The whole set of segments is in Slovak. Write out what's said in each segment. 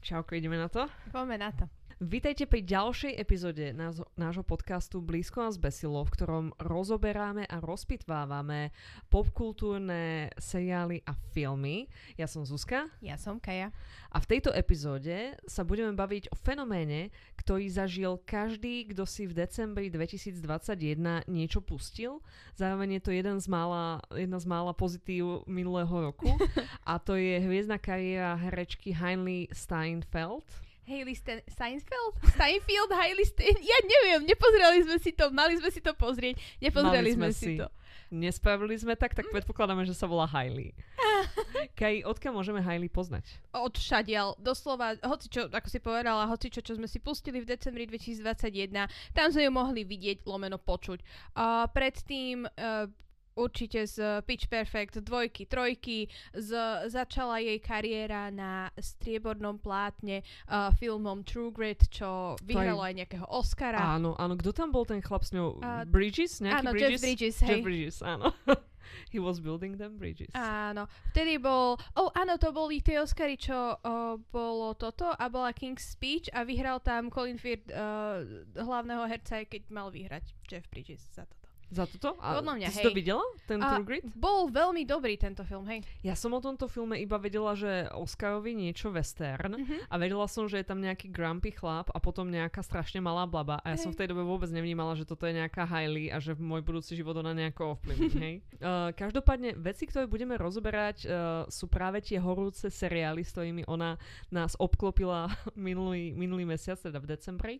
Čauko, ideme na to? Poďme na to. Vítajte pri ďalšej epizóde nášho, nášho podcastu Blízko nás besilo, v ktorom rozoberáme a rozpitvávame popkultúrne seriály a filmy. Ja som Zuzka. Ja som Kaja. A v tejto epizóde sa budeme baviť o fenoméne, ktorý zažil každý, kto si v decembri 2021 niečo pustil. Zároveň je to jeden z mála, jedna z mála pozitív minulého roku. a to je hviezdna kariéra herečky Heinley Steinfeld. Hailey Sten- Steinfeld? Steinfield? Hailey Stein? Ja neviem, nepozreli sme si to, mali sme si to pozrieť, nepozreli sme sme si to. Nespravili sme tak, tak predpokladáme, že sa volá Hailey. Kaj, odkiaľ môžeme Hailey poznať? Od všadiaľ, doslova, hoci čo, ako si povedala, hoci čo, čo sme si pustili v decembri 2021, tam sme ju mohli vidieť, lomeno počuť. A predtým uh, určite z Pitch Perfect dvojky, trojky, z, začala jej kariéra na striebornom plátne uh, filmom True Grit, čo vyhralo aj nejakého Oscara. Áno, áno. Kto tam bol ten chlap s ňou? A- Bridges? Nejaký áno, Bridges? Jeff Bridges, Jeff hej. Bridges, áno. He was building them bridges. Áno, vtedy bol, oh áno, to boli tie Oscary, čo uh, bolo toto a bola King's Speech a vyhral tam Colin Firth uh, hlavného herca, keď mal vyhrať Jeff Bridges za toto. Za toto? A Podľa mňa, ty si hej. to videla? Ten A True Grit? Bol veľmi dobrý tento film, hej. Ja som o tomto filme iba vedela, že Oscarovi niečo western Mhm. a vedela som, že je tam nejaký grumpy chlap a potom nejaká strašne malá blaba a ja som v Hej. tej dobe vôbec nevnímala, že toto je nejaká Hailey a že môj budúci život ona nejako ovplyvní, hej. Uh, každopádne veci, ktoré budeme rozoberať, uh, sú práve tie horúce seriály, s ktorými ona nás obklopila minulý, minulý mesiac, teda v decembri.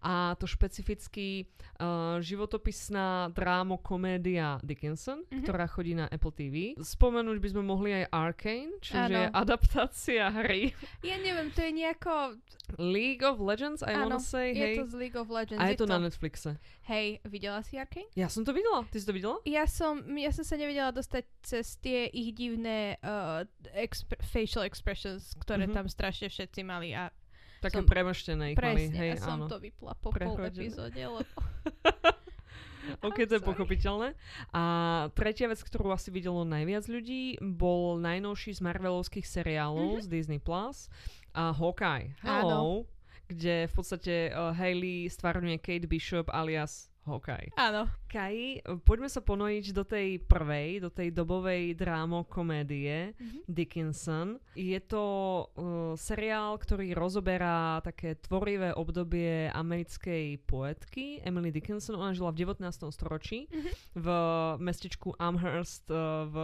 A to špecificky uh, životopisná drámo komédia Dickinson, Mhm. ktorá chodí na Apple TV. Spomenúť by sme mohli aj Arcane, čiže Áno. adaptácia hry Ja neviem, to je nejako, League of Legends, I Áno, wanna say, je hej. to z League of Legends. A je to na Netflixe. Hej, videla si Arkane? Ja som to videla. Ty si to videla? Ja som, ja som sa nevedela dostať cez tie ich divné uh, exp- facial expressions, ktoré Mhm. tam strašne všetci mali a Také Som- premrštené ich mali, hej, ja som áno. to vypla po pol Prehodené. epizóde, lebo OK, to je pochopiteľné. A tretia vec, ktorú asi videlo najviac ľudí, bol najnovší z Marvelovských seriálov Mhm. z Disney+. Plus a Hawkeye. Hello. Kde v podstate uh, Hailey stvárňuje Kate Bishop alias Hawkeye. áno. Kai, poďme sa ponojiť do tej prvej, do tej dobovej drámo komédie Mhm. Dickinson. Je to uh, seriál, ktorý rozoberá také tvorivé obdobie americkej poetky Emily Dickinson. Ona žila v 19. storočí Mhm. v mestečku Amherst uh, v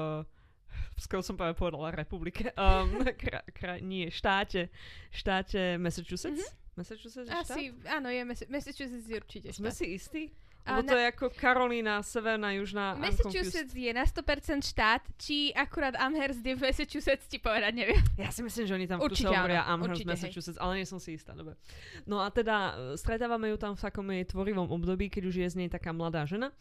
skoro som práve povedala republike, um, kra, kra, nie, štáte, štáte Massachusetts. Massachusetts je štát? Asi, áno, je Mas- Massachusetts je určite Sme štát. si istí? Lebo to na- je ako Karolína, Severná, Južná. Massachusetts je na 100% štát, či akurát Amherst je v Massachusetts, ti povedať neviem. Ja si myslím, že oni tam v Určite kuse hovoria Amherst, určite, hej. Massachusetts, ale nie som si istá. Dobre. No a teda e, stretávame ju tam v takom jej tvorivom období, keď už je z nej taká mladá žena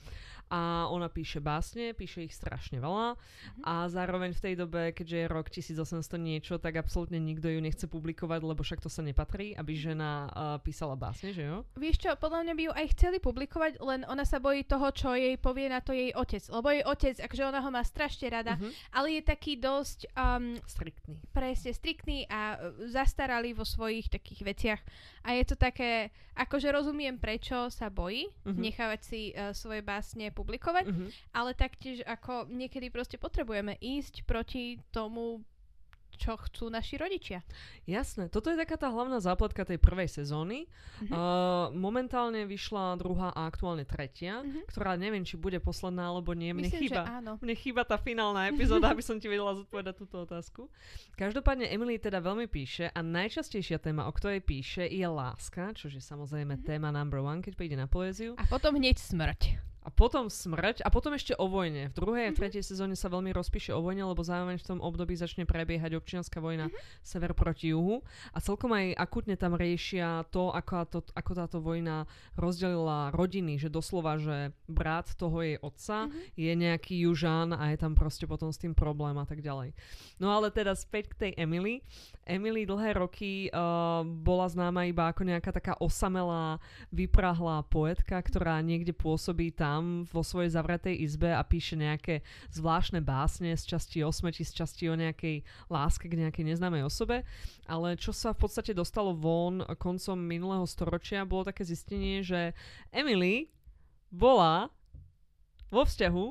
a ona píše básne, píše ich strašne veľa Mhm. a zároveň v tej dobe, keďže je rok 1800 niečo, tak absolútne nikto ju nechce publikovať, lebo však to sa nepatrí, aby žena uh, písala básne, že jo? Vieš čo, podľa mňa by ju aj chceli publikovať, len ona sa bojí toho, čo jej povie na to jej otec. Lebo jej otec, akože ona ho má strašne rada, Mhm. ale je taký dosť um, Striktný. presne striktný a uh, zastaralý vo svojich takých veciach. A je to také, akože rozumiem, prečo sa bojí Mhm. nechávať si uh, svoje básne publikovať, Mhm. ale taktiež ako niekedy proste potrebujeme ísť proti tomu, čo chcú naši rodičia. Jasné, toto je taká tá hlavná zápletka tej prvej sezóny. Mhm. Uh, momentálne vyšla druhá a aktuálne tretia, Mhm. ktorá neviem, či bude posledná, alebo nie. Mne Myslím, chýba. áno. Mne chýba tá finálna epizóda, aby som ti vedela zodpovedať túto otázku. Každopádne Emily teda veľmi píše a najčastejšia téma, o ktorej píše, je láska, čo je samozrejme Mhm. téma number one, keď príde na poéziu. A potom hneď smrť. A potom smrť a potom ešte o vojne. V druhej a Mhm. tretej sezóne sa veľmi rozpíše o vojne, lebo zároveň v tom období začne prebiehať občianská vojna Mhm. sever proti juhu. A celkom aj akutne tam riešia to, ako, to, ako táto vojna rozdelila rodiny, že doslova, že brat toho jej otca Mhm. je nejaký južan a je tam proste potom s tým problém a tak ďalej. No ale teda späť k tej Emily. Emily dlhé roky uh, bola známa iba ako nejaká taká osamelá, vyprahlá poetka, ktorá niekde pôsobí tam sám vo svojej zavretej izbe a píše nejaké zvláštne básne z časti o smeti, z časti o nejakej láske k nejakej neznámej osobe. Ale čo sa v podstate dostalo von koncom minulého storočia, bolo také zistenie, že Emily bola vo vzťahu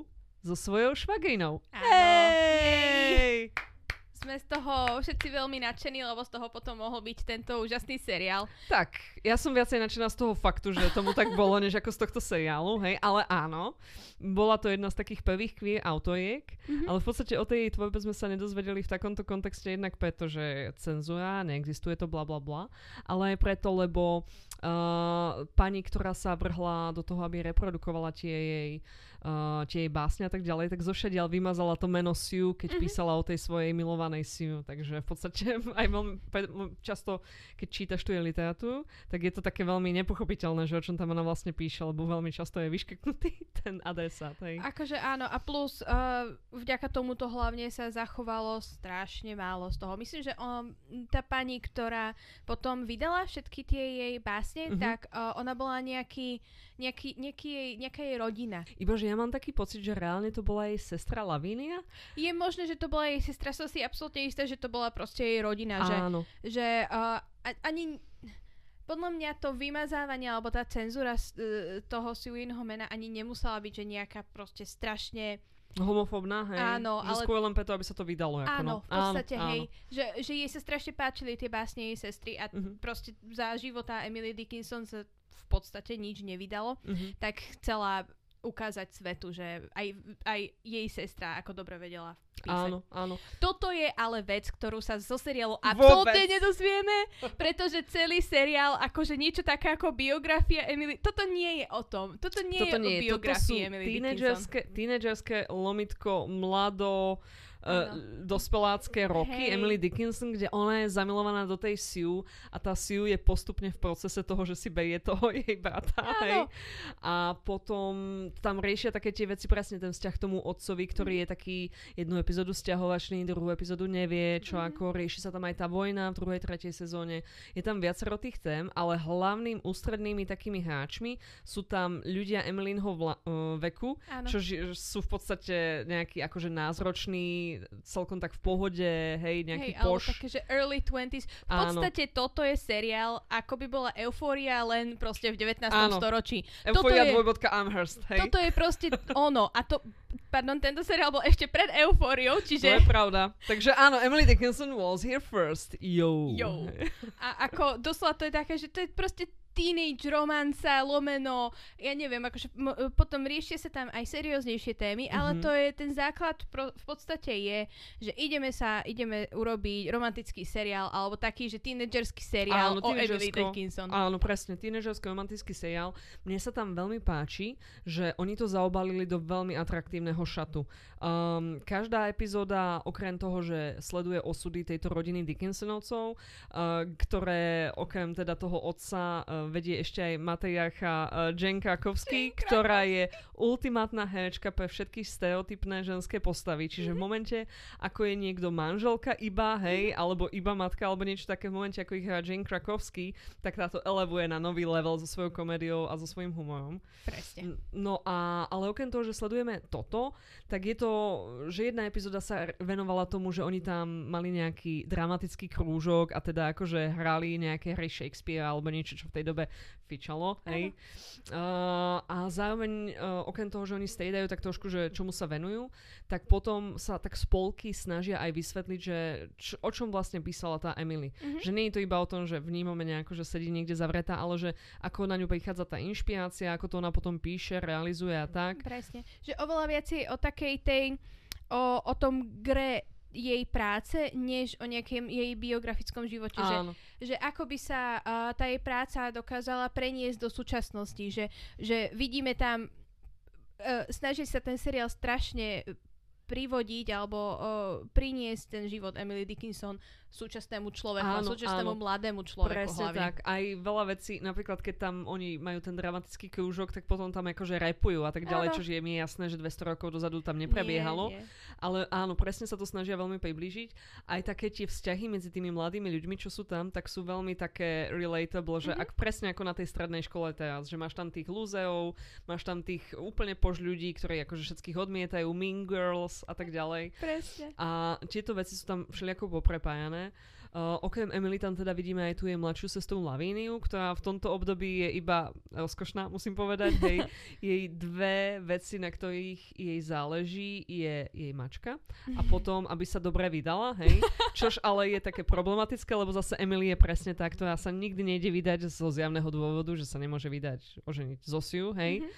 so svojou švagrinou. Hej! Sme z toho všetci veľmi nadšení, lebo z toho potom mohol byť tento úžasný seriál. Tak, ja som viacej nadšená z toho faktu, že tomu tak bolo, než ako z tohto seriálu, hej, ale áno, bola to jedna z takých prvých queer autoriek, mm-hmm. ale v podstate o tej tvorbe sme sa nedozvedeli v takomto kontexte jednak preto, že cenzúra, neexistuje to bla bla bla, ale aj preto, lebo uh, pani, ktorá sa vrhla do toho, aby reprodukovala tie jej uh, tie jej básne a tak ďalej, tak zošadiaľ vymazala to meno Sue, keď mm-hmm. písala o tej svojej milovanej Sue. Takže v podstate aj veľmi často, keď čítaš tu jej literatúru, tak je to také veľmi nepochopiteľné, že o čom tam ona vlastne píše, lebo veľmi často je vyškrtnutý ten adresát. Hej. Akože áno, a plus uh, vďaka tomuto hlavne sa zachovalo strašne málo z toho. Myslím, že um, tá pani, ktorá potom vydala všetky tie jej básne, mm-hmm. tak uh, ona bola nejaký, nejaký, nejaký jej, nejaká jej rodina. Iba, že ja mám taký pocit, že reálne to bola jej sestra Lavínia? Je možné, že to bola jej sestra, som si absolútne istá, že to bola proste jej rodina. Áno. Že, že uh, ani podľa mňa to vymazávanie alebo tá cenzúra z, uh, toho Suinho mena ani nemusela byť, že nejaká proste strašne Homofobná, hej. Áno, že ale... skôr len preto, aby sa to vydalo. Ako áno, no. v podstate, áno, hej. Áno. Že, že jej sa strašne páčili tie básne jej sestry a uh-huh. proste za života Emily Dickinson sa v podstate nič nevydalo, uh-huh. tak chcela ukázať svetu, že aj, aj jej sestra ako dobre vedela písať. Áno, áno. Toto je ale vec, ktorú sa zo seriálu absolútne nedozvieme, pretože celý seriál, akože niečo také ako biografia Emily, toto nie je o tom. Toto nie toto je nie, o biografii Emily tínedžerské, tínedžerské lomitko, mlado, uh, dospelácké roky hey. Emily Dickinson, kde ona je zamilovaná do tej Sue a tá Sue je postupne v procese toho, že si beje toho jej brata. Hej. A potom tam riešia také tie veci, presne ten vzťah tomu otcovi, ktorý je taký jednu epizódu stiahovačný, druhú epizódu nevie, čo mm. ako rieši sa tam aj tá vojna v druhej, tretej sezóne. Je tam viacero tých tém, ale hlavným ústrednými takými hráčmi sú tam ľudia Emilinho vla- uh, veku, čo sú v podstate nejakí akože názroční celkom tak v pohode, hej, nejaký hej, poš. také, že early 20s. V Áno. podstate toto je seriál, ako by bola Eufória, len proste v 19. Áno. storočí. Eufória dvojbodka Amherst, hej. Toto je proste ono. A to, pardon, tento seriál bol ešte pred Eufóriou, čiže... To je pravda. Takže áno, Emily Dickinson was here first. Yo. Yo. A ako, doslova to je také, že to je proste teenage romanca, lomeno, ja neviem, akože m- potom riešia sa tam aj serióznejšie témy, mm-hmm. ale mhm. to je, ten základ pro, v podstate je, že ideme sa, ideme urobiť romantický seriál, alebo taký, že tínedžerský seriál áno, o Emily Dickinson. Áno, presne, tínedžerský romantický seriál. Mne sa tam veľmi páči, že oni to zaobalili do veľmi atraktívneho šatu. Um, každá epizóda, okrem toho, že sleduje osudy tejto rodiny Dickinsonovcov, uh, ktoré okrem teda toho otca uh, vedie ešte aj matriarcha uh, Jen Krakovsky, ktorá je ultimátna herečka pre všetky stereotypné ženské postavy. Čiže v mhm. momente, ako je niekto manželka iba, hej, mhm. alebo iba matka, alebo niečo také, v momente, ako ich hrá Jane Krakovsky, tak táto elevuje na nový level so svojou komédiou a so svojím humorom. Presne. No a, ale okrem toho, že sledujeme toto, tak je to, že jedna epizóda sa venovala tomu, že oni tam mali nejaký dramatický krúžok a teda akože hrali nejaké hry Shakespeare alebo niečo, čo v tej dobe fičalo, hej. Uh, a zároveň, uh, okrem toho, že oni striedajú tak trošku, že čomu sa venujú, tak potom sa tak spolky snažia aj vysvetliť, že č- o čom vlastne písala tá Emily. Mm-hmm. Že nie je to iba o tom, že vnímame nejako, že sedí niekde zavretá, ale že ako na ňu prichádza tá inšpirácia, ako to ona potom píše, realizuje a tak. Presne. Že oveľa viac je o takej tej, o, o tom gre jej práce, než o nejakém jej biografickom živote. Že, že ako by sa uh, tá jej práca dokázala preniesť do súčasnosti. Že, že vidíme tam, uh, snaží sa ten seriál strašne privodiť alebo uh, priniesť ten život Emily Dickinson súčasnému človeku, Áno, súčasnému áno. mladému človeku Presne hlavne. tak. Aj veľa vecí, napríklad keď tam oni majú ten dramatický krúžok, tak potom tam akože repujú a tak ďalej, Áno. čo je mi jasné, že 200 rokov dozadu tam neprebiehalo. Nie, nie. Ale áno, presne sa to snažia veľmi priblížiť. Aj také tie vzťahy medzi tými mladými ľuďmi, čo sú tam, tak sú veľmi také relatable, že Mhm. ak presne ako na tej strednej škole teraz, že máš tam tých lúzeov, máš tam tých úplne pož ľudí, ktorí akože všetkých odmietajú, mean girls a tak ďalej. Presne. A tieto veci sú tam všelijako poprepájané. Uh, okrem Emily tam teda vidíme aj tu jej mladšiu sestru Lavíniu, ktorá v tomto období je iba rozkošná, musím povedať. Hej. jej dve veci, na ktorých jej záleží, je jej mačka a potom, aby sa dobre vydala, hej. Čož ale je také problematické, lebo zase Emily je presne tá, ktorá sa nikdy nejde vydať zo zjavného dôvodu, že sa nemôže vydať oženiť Zosiu, hej. Mhm.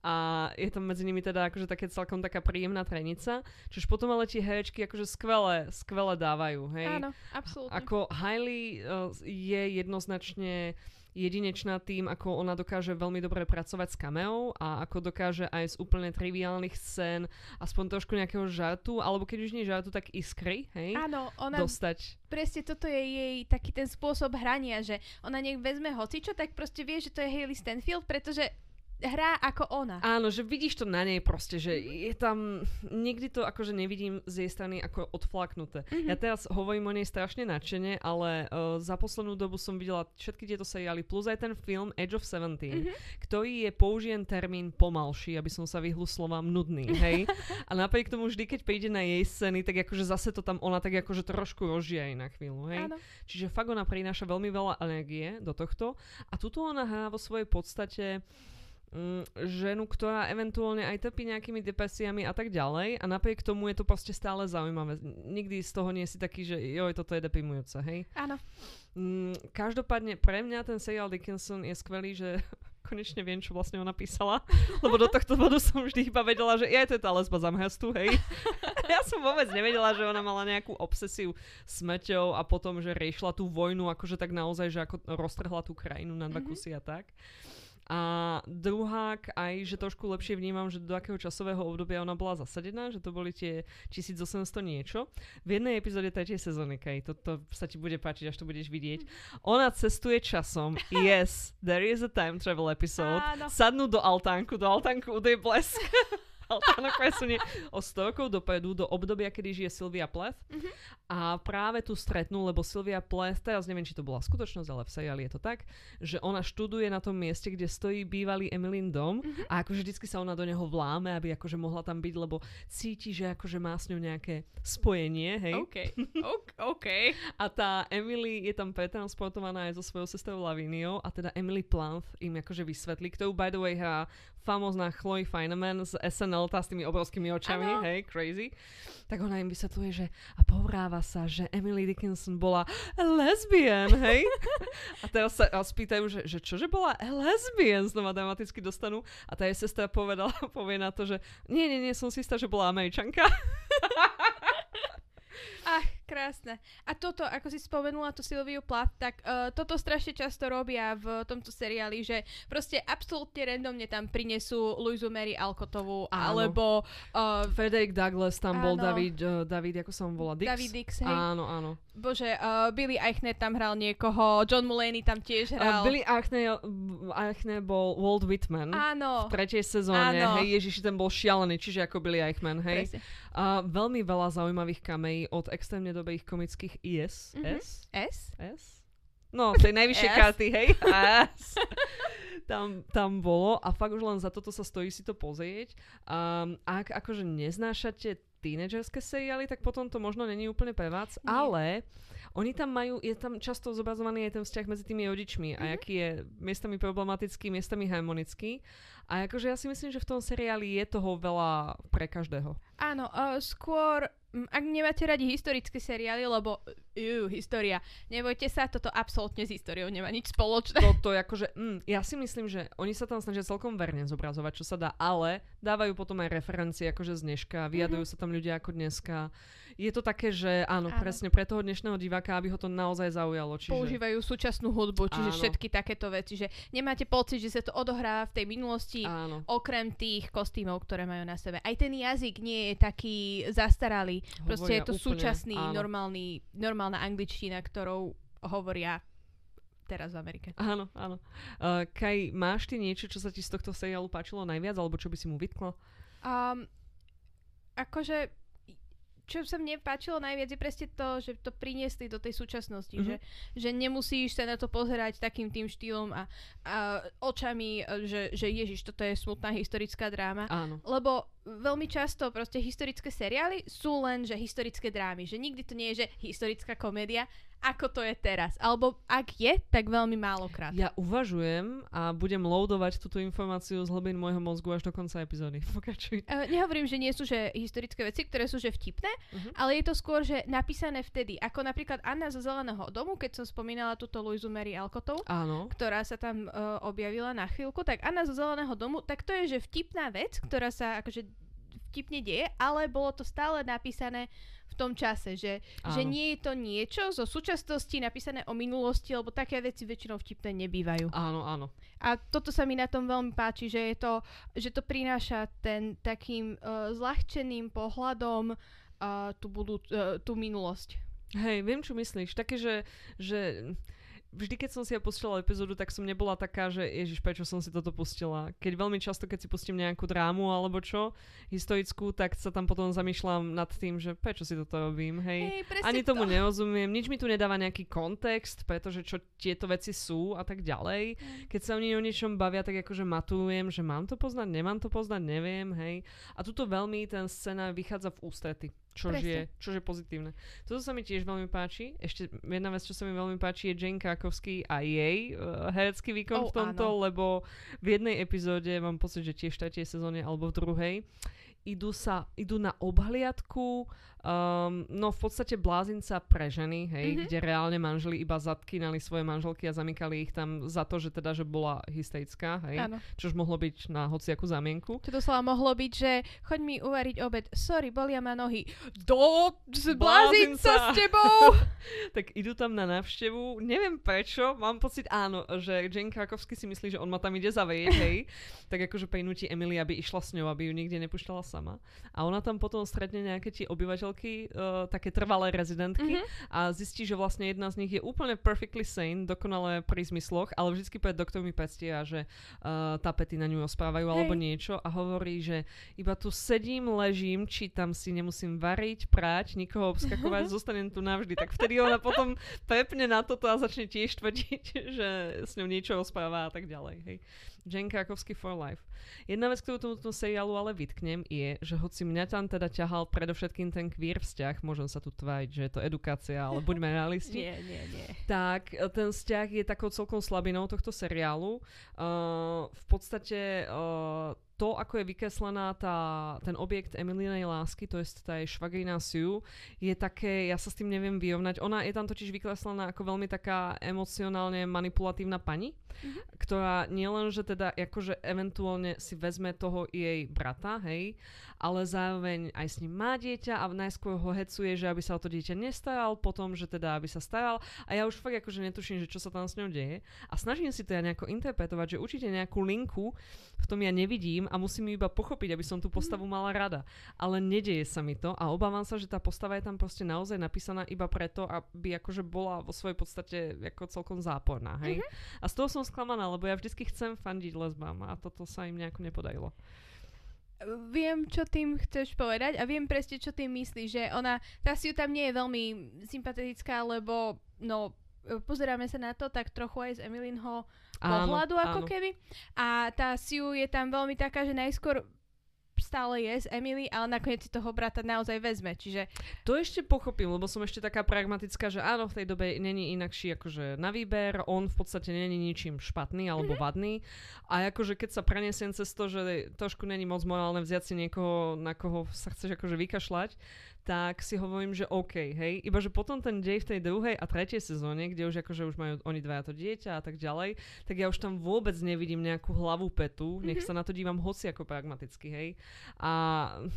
A je tam medzi nimi teda akože také celkom taká príjemná trenica. Čiže potom ale tie herečky akože skvele, skvele dávajú, hej. Áno, absolútne. Ako Hailey uh, je jednoznačne jedinečná tým, ako ona dokáže veľmi dobre pracovať s kameou a ako dokáže aj z úplne triviálnych scén aspoň trošku nejakého žartu, alebo keď už nie žartu, tak iskry, hej, Áno, ona dostať. presne toto je jej taký ten spôsob hrania, že ona nech vezme hocičo, tak proste vie, že to je Hailey Stanfield, pretože hrá ako ona. Áno, že vidíš to na nej proste, že je tam, nikdy to akože nevidím z jej strany ako odflaknuté. Mhm. Ja teraz hovorím o nej strašne nadšene, ale uh, za poslednú dobu som videla všetky tieto seriály, plus aj ten film Edge of 17, Mhm. ktorý je, použijem termín pomalší, aby som sa vyhlu slovám nudný, hej. A napriek tomu vždy, keď príde na jej scény, tak akože zase to tam ona tak akože trošku rozžije na chvíľu, hej. Áno. Čiže fakt ona prináša veľmi veľa energie do tohto a tuto ona hrá vo svojej podstate ženu, ktorá eventuálne aj trpí nejakými depresiami a tak ďalej a napriek tomu je to proste stále zaujímavé. Nikdy z toho nie si taký, že joj, toto je deprimujúce, hej. Áno. Mm, každopádne pre mňa ten seriál Dickinson je skvelý, že konečne viem, čo vlastne ona písala, lebo do tohto bodu som vždy iba vedela, že je to je tá lesba z Amherstu, hej. ja som vôbec nevedela, že ona mala nejakú obsesiu smrťou a potom, že riešila tú vojnu, akože tak naozaj, že ako roztrhla tú krajinu na dva Mhm. kusy a tak. A druhák aj, že trošku lepšie vnímam, že do akého časového obdobia ona bola zasadená, že to boli tie 1800 niečo. V jednej epizóde tretej sezóny, Kej, toto sa ti bude páčiť, až to budeš vidieť. Ona cestuje časom. Yes, there is a time travel episode. Áno. Sadnú do altánku, do altánku udej blesk. Altánok presunie o 100 rokov dopredu do obdobia, kedy žije Sylvia Plath. Mhm. A práve tu stretnú, lebo Sylvia Plath, teraz neviem, či to bola skutočnosť, ale v seriáli je to tak, že ona študuje na tom mieste, kde stojí bývalý Emilyn dom Mhm. a akože vždycky sa ona do neho vláme, aby akože mohla tam byť, lebo cíti, že akože má s ňou nejaké spojenie, hej. OK. OK. A tá Emily je tam pretransportovaná aj so svojou sestrou Laviniou a teda Emily Plant im akože vysvetlí, ktorú by the way hrá famózna Chloe Fineman z SNL, tá s tými obrovskými očami, Áno. hej, crazy. Tak ona im vysvetľuje, že a povráva sa, že Emily Dickinson bola lesbian, hej. a teraz sa a spýtajú, že, že čože bola lesbian, znova dramaticky dostanú. A tá jej sestra povedala, povie na to, že nie, nie, nie, som si istá, že bola američanka. Ach, krásne. A toto, ako si spomenula tú Silviu Plath, tak uh, toto strašne často robia v tomto seriáli, že proste absolútne randomne tam prinesú Luizu Mary Alcottovú, Áno. alebo uh, Frederick Douglass tam bol, Áno. David, uh, David, ako sa on volá, Dix? David Dix, hej. Áno, áno. Bože, uh, Billy Eichner tam hral niekoho, John Mulaney tam tiež hral. Uh, Billy Eichner, Eichner bol Walt Whitman. Áno. V tretej sezóne, Áno. hej, Ježiši, ten bol šialený, čiže ako Billy Eichmann, hej. Presne. A veľmi veľa zaujímavých kamejí od extrémne dobrých komických IS, Mhm. S, S? S? No, tej najvyššej karty, hej, S. tam, tam bolo a fakt už len za toto sa stojí si to pozrieť. Um, ak akože neznášate tínedžerské seriály, tak potom to možno není úplne pre vás, Nie. ale oni tam majú, je tam často zobrazovaný aj ten vzťah medzi tými rodičmi a Mhm. aký je miestami problematický, miestami harmonický. A akože ja si myslím, že v tom seriáli je toho veľa pre každého. Áno, uh, skôr, ak nemáte radi historické seriály, lebo jú, história. Nebojte sa, toto absolútne s históriou nemá nič spoločné. Toto je akože, mm, ja si myslím, že oni sa tam snažia celkom verne zobrazovať, čo sa dá, ale dávajú potom aj referencie akože z dneška, vyjadujú mm-hmm. sa tam ľudia ako dneska. Je to také, že áno, áno, presne pre toho dnešného diváka, aby ho to naozaj zaujalo. Čiže... Používajú súčasnú hudbu, čiže áno. všetky takéto veci, že nemáte pocit, že sa to odohráva v tej minulosti, áno. okrem tých kostýmov, ktoré majú na sebe. Aj ten jazyk nie je taký zastaralý, proste je to úplne, súčasný, áno. normálny, normálna angličtina, ktorou hovoria teraz v Amerike. Áno, áno. Uh, Kaj, máš ty niečo, čo sa ti z tohto seriálu páčilo najviac, alebo čo by si mu vytkla? Um, akože čo sa mne páčilo najviac je presne to, že to priniesli do tej súčasnosti, mm-hmm. že, že nemusíš sa na to pozerať takým tým štýlom a, a očami, že, že ježiš, toto je smutná historická dráma. Áno. Lebo veľmi často proste historické seriály sú len, že historické drámy, že nikdy to nie je, že historická komédia, ako to je teraz. Alebo ak je, tak veľmi málokrát. Ja uvažujem a budem loadovať túto informáciu z hlbín môjho mozgu až do konca epizódy. Pokračuj. Uh, nehovorím, že nie sú že historické veci, ktoré sú že vtipné, uh-huh. ale je to skôr, že napísané vtedy. Ako napríklad Anna zo Zeleného domu, keď som spomínala túto Luizu Mary Alkotou, Áno. ktorá sa tam uh, objavila na chvíľku, tak Anna zo Zeleného domu, tak to je, že vtipná vec, ktorá sa akože vtipne deje, ale bolo to stále napísané v tom čase, že, že nie je to niečo zo súčasnosti napísané o minulosti, lebo také veci väčšinou vtipné nebývajú. Áno, áno. A toto sa mi na tom veľmi páči, že je to, že to prináša ten takým uh, zľahčeným pohľadom uh, tú, budú, uh, tú minulosť. Hej, viem, čo myslíš. Také, že, že vždy, keď som si ja pustila epizódu, tak som nebola taká, že ježiš, prečo som si toto pustila. Keď veľmi často, keď si pustím nejakú drámu alebo čo, historickú, tak sa tam potom zamýšľam nad tým, že prečo si toto robím, hej. hej Ani tomu to. nerozumiem, nič mi tu nedáva nejaký kontext, pretože čo tieto veci sú a tak ďalej. Mm. Keď sa oni o niečom bavia, tak akože matujem, že mám to poznať, nemám to poznať, neviem, hej. A tuto veľmi ten scéna vychádza v ústrety. Čož je, čož je pozitívne. Toto sa mi tiež veľmi páči. Ešte jedna vec, čo sa mi veľmi páči, je Jane Krakovský a jej uh, herecký výkon oh, v tomto, áno. lebo v jednej epizóde, mám pocit, že tiež v tretej sezóne alebo v druhej, idú, sa, idú na obhliadku Um, no v podstate blázinca pre ženy, hej, mm-hmm. kde reálne manželi iba zatkínali svoje manželky a zamykali ich tam za to, že teda, že bola hysterická, hej, Áno. čož mohlo byť na hociakú zamienku. Čo doslova mohlo byť, že choď mi uvariť obed, sorry, bolia ma nohy. Do blázinca s tebou! tak idú tam na návštevu, neviem prečo, mám pocit áno, že Jane Krakovsky si myslí, že on ma tam ide zavieť, hej, tak akože prinúti Emily, aby išla s ňou, aby ju nikde nepúšťala sama. A ona tam potom stretne nejaké tie obyvateľ manželky, uh, také trvalé rezidentky mm-hmm. a zistí, že vlastne jedna z nich je úplne perfectly sane, dokonale pri zmysloch, ale vždycky pred doktor mi pestia, že uh, tapety na ňu osprávajú hey. alebo niečo a hovorí, že iba tu sedím, ležím, čítam si, nemusím variť, prať, nikoho obskakovať, zostanem tu navždy. Tak vtedy ona potom prepne na toto a začne tiež tvrdiť, že s ňou niečo rozpráva a tak ďalej. Hej. Jane Krakovsky for life. Jedna vec, ktorú tomuto seriálu ale vytknem, je, že hoci mňa tam teda ťahal predovšetkým ten queer vzťah, môžem sa tu tváriť, že je to edukácia, ale buďme realisti. nie, nie, nie. Tak e, ten vzťah je takou celkom slabinou tohto seriálu. Uh, v podstate uh, to, ako je vykreslená tá, ten objekt Emilinej lásky, to je tá jej švagrina Sue, je také, ja sa s tým neviem vyrovnať. Ona je tam totiž vykreslená ako veľmi taká emocionálne manipulatívna pani, mm-hmm. ktorá nielen, že teda akože eventuálne si vezme toho jej brata, hej, ale zároveň aj s ním má dieťa a najskôr ho hecuje, že aby sa o to dieťa nestaral, potom, že teda aby sa staral a ja už fakt akože netuším, že čo sa tam s ňou deje a snažím si to ja nejako interpretovať, že určite nejakú linku v tom ja nevidím a musím ju iba pochopiť, aby som tú postavu mhm. mala rada. Ale nedeje sa mi to a obávam sa, že tá postava je tam proste naozaj napísaná iba preto, aby akože bola vo svojej podstate ako celkom záporná, hej. Mm-hmm. A z toho som sklamaná, lebo ja vždycky chcem fandiť lesbám a toto sa im nejako nepodarilo viem, čo tým chceš povedať a viem presne, čo tým myslíš, že ona, tá si tam nie je veľmi sympatická, lebo no, pozeráme sa na to tak trochu aj z Emilinho pohľadu áno, ako áno. keby. A tá Siu je tam veľmi taká, že najskôr stále je s Emily, ale nakoniec si toho brata naozaj vezme, čiže... To ešte pochopím, lebo som ešte taká pragmatická, že áno, v tej dobe není inakší akože na výber, on v podstate není ničím špatný alebo mm-hmm. vadný a akože keď sa prenesiem cez to, že trošku není moc morálne vziať si niekoho, na koho sa chceš akože vykašľať, tak si hovorím, že OK, hej. Iba, že potom ten dej v tej druhej a tretej sezóne, kde už akože už majú oni dvaja to dieťa a tak ďalej, tak ja už tam vôbec nevidím nejakú hlavu petu, nech mm-hmm. sa na to dívam hoci ako pragmaticky, hej. A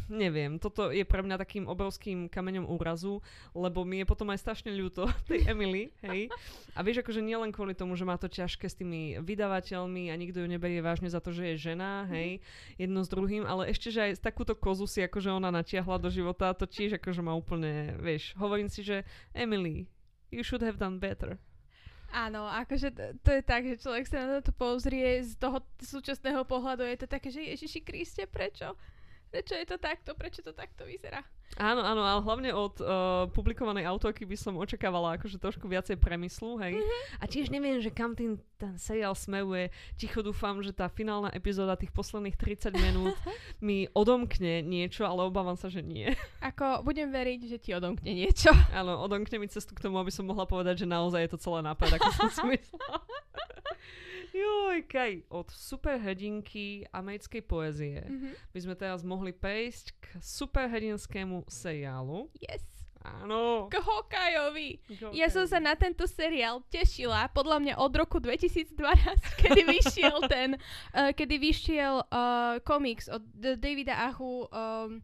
neviem, toto je pre mňa takým obrovským kameňom úrazu, lebo mi je potom aj strašne ľúto tej Emily, hej. A vieš, akože nie len kvôli tomu, že má to ťažké s tými vydavateľmi a nikto ju neberie vážne za to, že je žena, hej, mm-hmm. jedno s druhým, ale ešte, že aj takúto kozu si akože ona natiahla do života, to tiež akože ma úplne, vieš, hovorím si, že Emily, you should have done better. Áno, akože to, to je tak, že človek sa na to pozrie z toho súčasného pohľadu, je to také, že Ježiši Kriste, prečo? Prečo je to takto? Prečo to takto vyzerá? Áno, áno, ale hlavne od uh, publikovanej autorky by som očakávala akože trošku viacej premyslu, hej. Mm-hmm. A tiež neviem, že kam tým ten seriál smeruje. Ticho dúfam, že tá finálna epizóda tých posledných 30 minút mi odomkne niečo, ale obávam sa, že nie. Ako budem veriť, že ti odomkne niečo. Áno, odomkne mi cestu k tomu, aby som mohla povedať, že naozaj je to celé nápad, ako som si myslela. Joj, kaj, od superhrdinky americkej poezie mm-hmm. by sme teraz mohli prejsť k superhrdinskému seriálu. Yes. Áno. K Hokajovi. Ja som sa na tento seriál tešila, podľa mňa od roku 2012, kedy vyšiel ten, uh, kedy vyšiel uh, komiks od Davida Ahu um,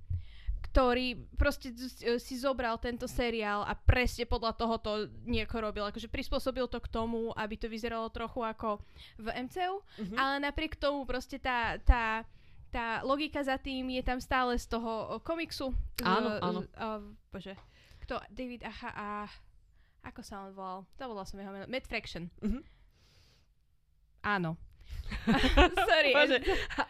ktorý proste si zobral tento seriál a presne podľa toho to nieko robil. Akože prispôsobil to k tomu, aby to vyzeralo trochu ako v MCU, mm-hmm. ale napriek tomu proste tá, tá, tá logika za tým je tam stále z toho komiksu. Áno, z, áno. Uh, bože, kto? David Aha a... Ako sa on volal? Zabudla som jeho meno. Matt Fraction. Mm-hmm. Áno. Sorry. Bože,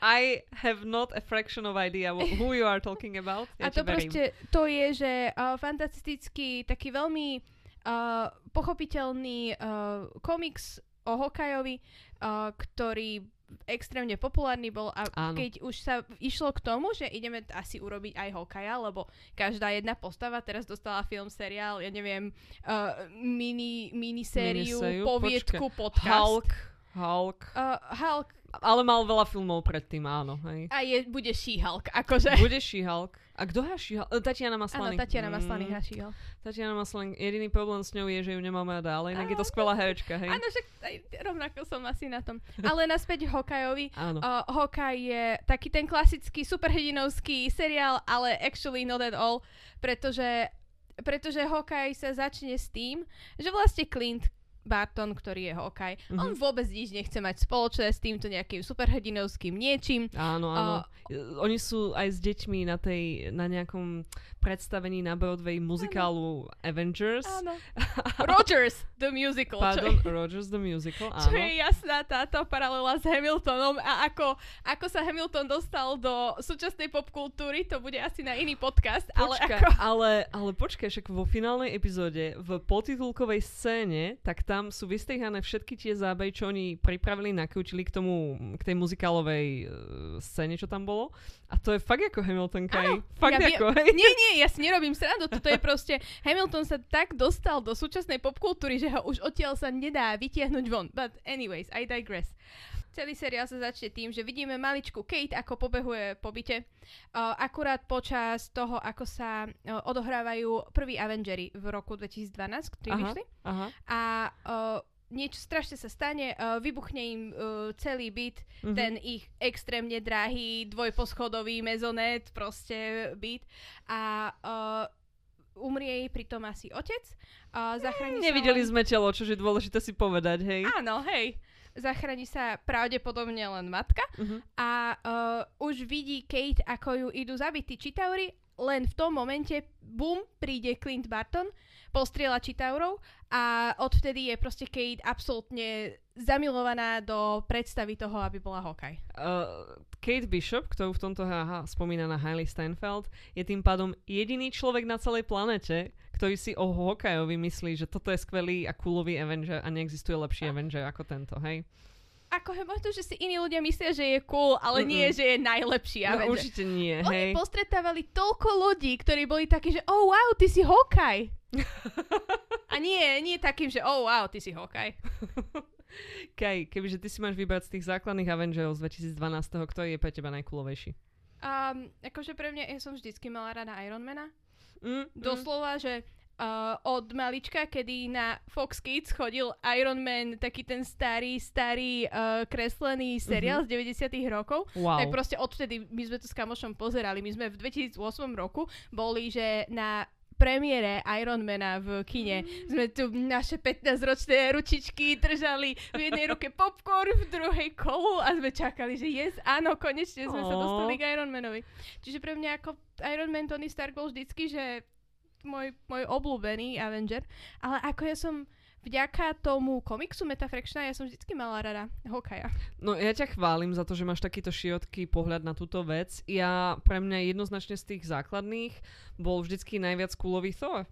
I have not a fraction of idea who you are talking about. Ja a to proste, to je, že uh, fantastický, taký veľmi uh, pochopiteľný uh, komiks o Hokajovi, uh, ktorý extrémne populárny bol a Áno. keď už sa išlo k tomu, že ideme asi urobiť aj Hokaja, lebo každá jedna postava teraz dostala film, seriál, ja neviem, uh, mini, minisériu, poviedku, podcast. Hulk Hulk. Uh, Hulk. Ale mal veľa filmov predtým, áno. Hej. A je, bude She-Hulk, akože. Bude She-Hulk. A kto? Uh, Tatiana Maslany. Áno, Tatiana Maslany mm. She-Hulk. Tatiana Maslany. Jediný problém s ňou je, že ju nemáme rada, ale inak je to skvelá herečka, hej. Áno, že aj rovnako som asi na tom. Ale naspäť Hokajovi. Áno. Uh, Hokaj je taký ten klasický superhrdinovský seriál, ale actually not at all, pretože pretože Hokaj sa začne s tým, že vlastne Clint, Barton, ktorý je Hawkeye, mm-hmm. on vôbec nič nechce mať spoločné s týmto nejakým superhrdinovským niečím. Áno, áno. Uh, Oni sú aj s deťmi na tej, na nejakom predstavení na Broadway muzikálu áno. Avengers. Áno. Rogers the Musical. Pardon, je, Rogers the Musical, áno. Čo je jasná táto paralela s Hamiltonom a ako, ako sa Hamilton dostal do súčasnej popkultúry, to bude asi na iný podcast. Počka, ale, ako... ale, ale počkaj, však vo finálnej epizóde v potitulkovej scéne, tak tam sú vystrihané všetky tie zábery, čo oni pripravili, nakrútili k tomu, k tej muzikálovej uh, scéne, čo tam bolo. A to je fakt ako Hamilton, Kaj. Fakt ja ako, hej. Nie, nie, ja si nerobím srandu. Toto je proste... Hamilton sa tak dostal do súčasnej popkultúry, že ho už odtiaľ sa nedá vytiahnuť von. But anyways, I digress. Celý seriál sa začne tým, že vidíme maličku Kate, ako pobehuje po byte. Uh, akurát počas toho, ako sa uh, odohrávajú prví Avengery v roku 2012, ktorí aha, vyšli. Aha. A uh, niečo strašne sa stane, uh, vybuchne im uh, celý byt, mm-hmm. ten ich extrémne drahý dvojposchodový mezonet, proste byt a uh, umrie jej pritom asi otec. Uh, mm, nevideli len... sme telo, čo je dôležité si povedať, hej. Áno, hej. Zachráni sa pravdepodobne len matka uh-huh. a uh, už vidí Kate, ako ju idú zabiť tí Chitaury, len v tom momente, bum, príde Clint Barton, postriela Chitaurov a odvtedy je proste Kate absolútne zamilovaná do predstavy toho, aby bola Hawkeye. Uh, Kate Bishop, ktorú v tomto aha, spomína na Hailey Steinfeld, je tým pádom jediný človek na celej planete, ktorý si o Hawkeyeovi myslí, že toto je skvelý a coolový Avenger a neexistuje lepší a. Avenger ako tento, hej? ako je možno, že si iní ľudia myslia, že je cool, ale Mm-mm. nie, že je najlepší. No určite nie, Oni hej. postretávali toľko ľudí, ktorí boli takí, že oh wow, ty si Hawkeye. A nie, nie takým, že oh wow, ty si Hawkeye. Kaj, kebyže ty si máš vybrať z tých základných Avengers 2012, kto je pre teba najkulovejší? Um, akože pre mňa, ja som vždycky mala rada Ironmana. Mm, mm. Doslova, že uh, od malička, kedy na Fox Kids chodil Iron Man, taký ten starý, starý uh, kreslený seriál mm-hmm. z 90 rokov, Wow. tak proste odvtedy my sme to s kamošom pozerali. My sme v 2008 roku boli, že na premiére Ironmana v kine. Sme tu naše 15-ročné ručičky držali v jednej ruke popcorn, v druhej kolu a sme čakali, že yes, áno, konečne sme sa dostali k Ironmanovi. Čiže pre mňa ako Iron Man Tony Stark bol vždycky, že môj, môj obľúbený Avenger, ale ako ja som vďaka tomu komiksu Metafractiona, ja som vždycky mala rada Hokaja. No ja ťa chválim za to, že máš takýto širotký pohľad na túto vec. Ja pre mňa jednoznačne z tých základných bol vždycky najviac kulový Thor.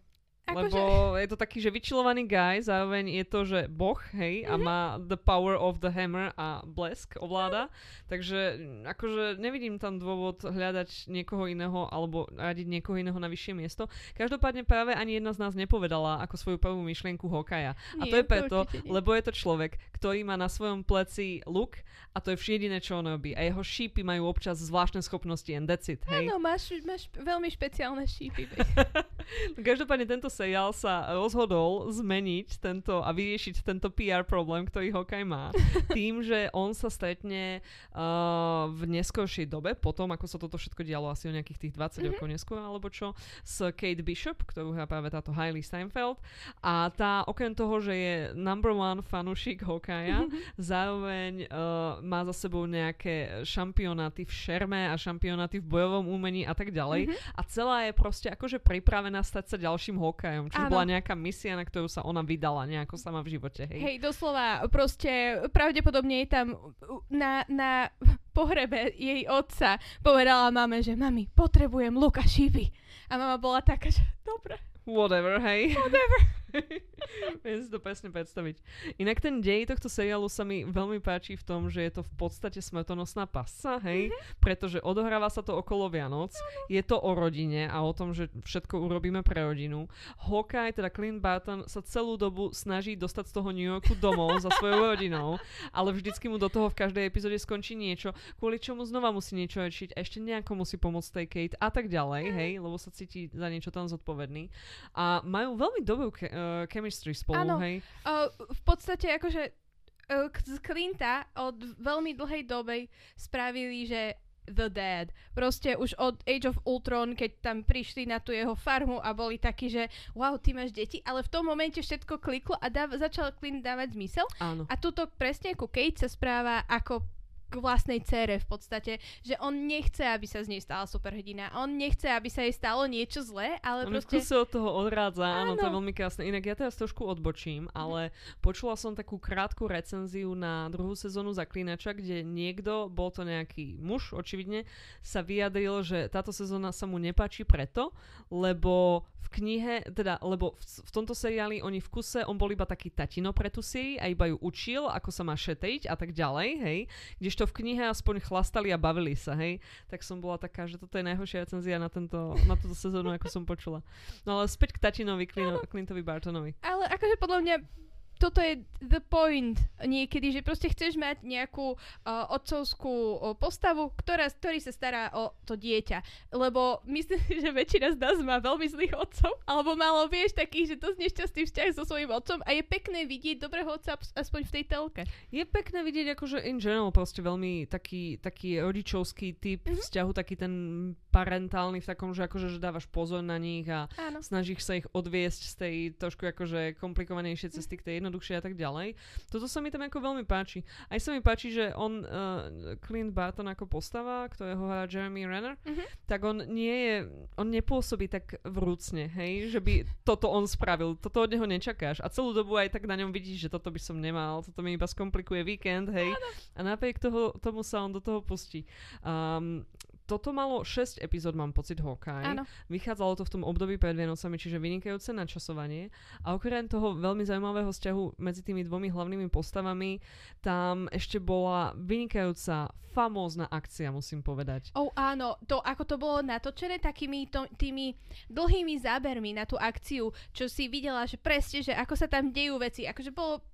Akože- Lebo je to taký, že vyčilovaný guy, zároveň je to, že boh, hej, a Mhm. má the power of the hammer a blesk ovláda. Takže mm, akože nevidím tam dôvod hľadať niekoho iného alebo radiť niekoho iného na vyššie miesto. Každopádne práve ani jedna z nás nepovedala ako svoju prvú myšlienku Hokaja. A to je preto, nie. lebo je to človek, ktorý má na svojom pleci luk a to je jediné, čo on robí. A jeho šípy majú občas zvláštne schopnosti and that's it, hej. Áno, máš, máš veľmi špeciálne šípy. Každopádne tento seriál sa rozhodol zmeniť tento a vyriešiť tento PR problém, ktorý Hokaj má. Tým, že on sa stretne uh, v neskoršej dobe, potom ako sa toto všetko dialo asi o nejakých tých 20 Mhm. rokov neskôr, alebo čo, s Kate Bishop, ktorú hrá práve táto Hailey Steinfeld. A tá okrem toho, že je number one fanušik Hokaja, zároveň uh, má za sebou nejaké šampionáty v šerme a šampionáty v bojovom umení a tak ďalej. Mhm. A celá je proste akože pripravená stať sa ďalším hokajom. Čiže Áno. bola nejaká misia, na ktorú sa ona vydala nejako sama v živote. Hej. Hej, doslova, proste pravdepodobne je tam na, na pohrebe jej otca povedala mame, že mami, potrebujem luk a šípy. A mama bola taká, že dobre. Whatever, hej. Whatever. Viem si to presne predstaviť. Inak ten dej tohto seriálu sa mi veľmi páči v tom, že je to v podstate smrtonosná pasca, hej, Mhm. pretože odohráva sa to okolo Vianoc, je to o rodine a o tom, že všetko urobíme pre rodinu. Hawkeye, teda Clint Barton, sa celú dobu snaží dostať z toho New Yorku domov za svojou rodinou, ale vždycky mu do toho v každej epizóde skončí niečo, kvôli čomu znova musí niečo riešiť a ešte nejako musí pomôcť tej Kate a tak ďalej, hej, lebo sa cíti za niečo tam zodpovedný. A majú veľmi dobrú ke- uh, chemistry spolu, Áno. hej. Uh, v podstate akože uh, z Clinta od veľmi dlhej doby spravili, že The Dad. Proste už od Age of Ultron, keď tam prišli na tú jeho farmu a boli takí, že wow, ty máš deti, ale v tom momente všetko kliklo a dáv- začal Clint dávať zmysel. Áno. A tuto presne ako Kate sa správa ako k vlastnej cére v podstate, že on nechce, aby sa z nej stala superhrdina. On nechce, aby sa jej stalo niečo zlé, ale On proste... kuse od toho odrádza, áno, to je Áno. veľmi krásne. Inak ja teraz trošku odbočím, ale počula som takú krátku recenziu na druhú sezónu Zaklínača, kde niekto, bol to nejaký muž, očividne, sa vyjadril, že táto sezóna sa mu nepáči preto, lebo v knihe, teda, lebo v, v tomto seriáli oni v kuse, on bol iba taký tatino pre tú sérii a iba ju učil, ako sa má šetriť a tak ďalej, hej. Kdežto v knihe aspoň chlastali a bavili sa, hej. Tak som bola taká, že toto je najhoršia recenzia na, tento, na túto sezónu, ako som počula. No ale späť k tatinovi, Clino, Clintovi Bartonovi. Ale akože podľa mňa toto je the point niekedy, že proste chceš mať nejakú uh, otcovskú uh, postavu, ktorá, ktorý sa stará o to dieťa. Lebo myslím si, že väčšina z nás má veľmi zlých otcov, alebo malo, vieš, takých, že dosť nešťastný vzťah so svojím otcom a je pekné vidieť dobrého otca aspoň v tej telke. Je pekné vidieť akože in general proste veľmi taký, taký rodičovský typ Mhm. vzťahu, taký ten parentálny v takom, že akože že dávaš pozor na nich a Áno. snažíš sa ich odviesť z tej trošku akože komplikovanejšej cesty k tej jednoduchšej a tak ďalej. Toto sa mi tam ako veľmi páči. Aj sa mi páči, že on, uh, Clint Barton ako postava, ktorého hrá Jeremy Renner, Mhm. tak on nie je, on nepôsobí tak vrúcne, hej, že by toto on spravil. Toto od neho nečakáš. A celú dobu aj tak na ňom vidíš, že toto by som nemal, toto mi iba skomplikuje víkend, hej. A napriek toho, tomu sa on do toho pustí. Um, toto malo 6 epizód, mám pocit, Hawkeye. Áno. Vychádzalo to v tom období pred Vianocami, čiže vynikajúce načasovanie. A okrem toho veľmi zaujímavého vzťahu medzi tými dvomi hlavnými postavami, tam ešte bola vynikajúca, famózna akcia, musím povedať. Oh, áno, to ako to bolo natočené takými to, tými dlhými zábermi na tú akciu, čo si videla, že presne, že ako sa tam dejú veci, akože bolo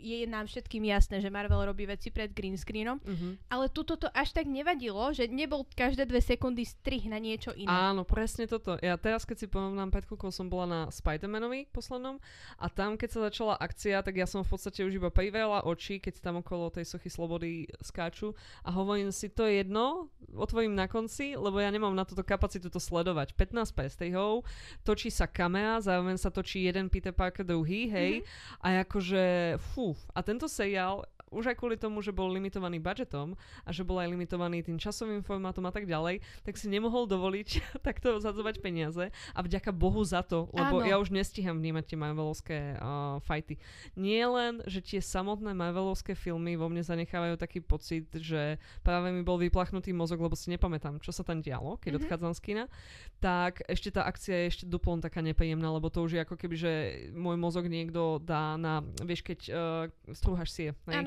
je nám všetkým jasné, že Marvel robí veci pred green screenom, Uh-huh. ale tuto to až tak nevadilo, že nebol každé dve sekundy strih na niečo iné. Áno, presne toto. Ja teraz, keď si porovnám 5 kúkov, som bola na Spider-Manovi poslednom a tam, keď sa začala akcia, tak ja som v podstate už iba privela oči, keď tam okolo tej sochy slobody skáču a hovorím si, to je jedno, otvorím na konci, lebo ja nemám na túto kapacitu to sledovať. 15 prestrihov, točí sa kamera, zároveň sa točí jeden Peter Parker druhý, hej, mm-hmm. a akože, fú, a tento seriál už aj kvôli tomu, že bol limitovaný budžetom a že bol aj limitovaný tým časovým formátom a tak ďalej, tak si nemohol dovoliť takto zadzovať peniaze a vďaka Bohu za to, lebo Áno. ja už nestíham vnímať tie Marvelovské uh, fighty. Nie len, že tie samotné Marvelovské filmy vo mne zanechávajú taký pocit, že práve mi bol vyplachnutý mozog, lebo si nepamätám, čo sa tam dialo, keď Mhm. odchádzam z kina, tak ešte tá akcia je ešte duplom taká nepríjemná, lebo to už je ako keby, že môj mozog niekto dá na, vieš, keď uh, strúhaš sie. hej?